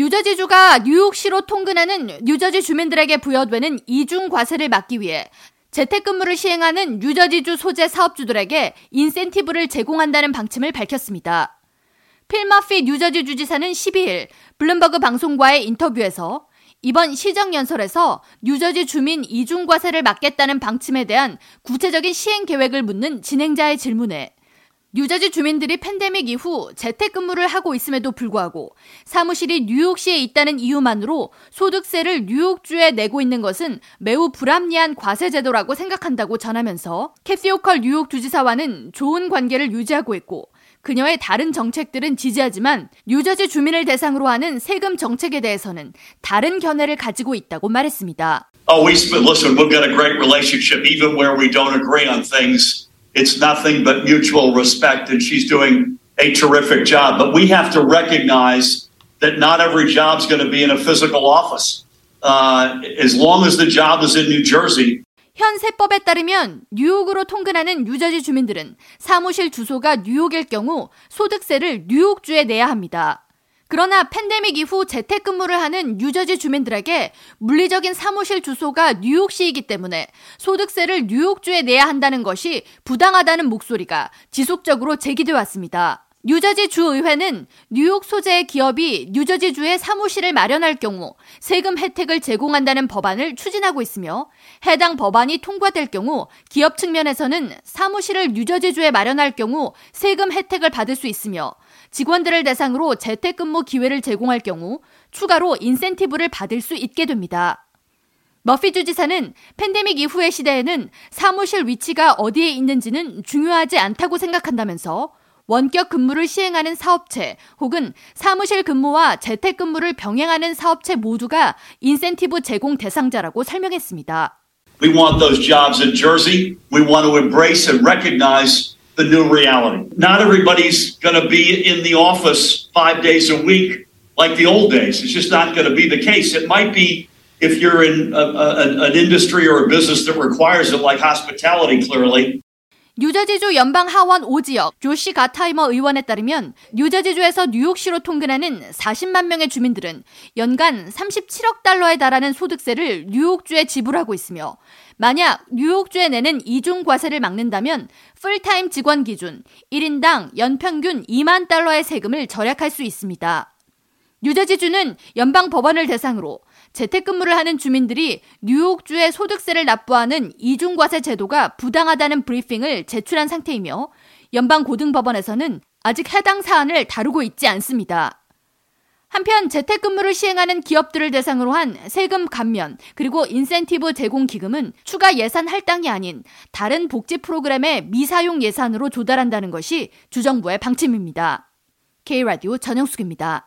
뉴저지주가 뉴욕시로 통근하는 뉴저지 주민들에게 부여되는 이중 과세를 막기 위해 재택근무를 시행하는 뉴저지주 소재 사업주들에게 인센티브를 제공한다는 방침을 밝혔습니다. 필마피 뉴저지 주지사는 12일 블룸버그 방송과의 인터뷰에서 이번 시정연설에서 뉴저지 주민 이중과세를 막겠다는 방침에 대한 구체적인 시행 계획을 묻는 진행자의 질문에 뉴저지 주민들이 팬데믹 이후 재택근무를 하고 있음에도 불구하고 사무실이 뉴욕시에 있다는 이유만으로 소득세를 뉴욕주에 내고 있는 것은 매우 불합리한 과세 제도라고 생각한다고 전하면서 캐시 호컬 뉴욕 주지사와는 좋은 관계를 유지하고 있고 그녀의 다른 정책들은 지지하지만 뉴저지 주민을 대상으로 하는 세금 정책에 대해서는 다른 견해를 가지고 있다고 말했습니다. Oh, we listen. We've got a great relationship, even where we don't agree on things. It's nothing but mutual respect, and she's doing a terrific job. But we have to recognize that not every job is going to be in a physical office. Uh, as long as the job is in New Jersey, 현 세법에 따르면 뉴욕으로 통근하는 뉴저지 주민들은 사무실 주소가 뉴욕일 경우 소득세를 뉴욕주에 내야 합니다. 그러나 팬데믹 이후 재택근무를 하는 뉴저지 주민들에게 물리적인 사무실 주소가 뉴욕시이기 때문에 소득세를 뉴욕주에 내야 한다는 것이 부당하다는 목소리가 지속적으로 제기돼 왔습니다. 뉴저지 주의회는 뉴욕 소재의 기업이 뉴저지주에 사무실을 마련할 경우 세금 혜택을 제공한다는 법안을 추진하고 있으며 해당 법안이 통과될 경우 기업 측면에서는 사무실을 뉴저지주에 마련할 경우 세금 혜택을 받을 수 있으며 직원들을 대상으로 재택근무 기회를 제공할 경우 추가로 인센티브를 받을 수 있게 됩니다. 머피 주지사는 팬데믹 이후의 시대에는 사무실 위치가 어디에 있는지는 중요하지 않다고 생각한다면서 원격 근무를 시행하는 사업체 혹은 사무실 근무와 재택 근무를 병행하는 사업체 모두가 인센티브 제공 대상자라고 설명했습니다. We want those jobs in Jersey. We want to embrace and recognize the new reality. Not everybody's going to be in the office five days a week like the old days. It's just not going to be the case. It might be if you're in a, a, an industry or a business that requires it, like hospitality, clearly. 뉴저지주 연방 하원 5지역 조시 가타이머 의원에 따르면 뉴저지주에서 뉴욕시로 통근하는 40만 명의 주민들은 연간 37억 달러에 달하는 소득세를 뉴욕주에 지불하고 있으며 만약 뉴욕주에 내는 이중 과세를 막는다면 풀타임 직원 기준 1인당 연평균 2만 달러의 세금을 절약할 수 있습니다. 뉴저지주는 연방 법원을 대상으로 재택근무를 하는 주민들이 뉴욕주에 소득세를 납부하는 이중과세 제도가 부당하다는 브리핑을 제출한 상태이며 연방 고등법원에서는 아직 해당 사안을 다루고 있지 않습니다. 한편 재택근무를 시행하는 기업들을 대상으로 한 세금 감면 그리고 인센티브 제공 기금은 추가 예산 할당이 아닌 다른 복지 프로그램의 미사용 예산으로 조달한다는 것이 주정부의 방침입니다. K라디오 전영숙입니다.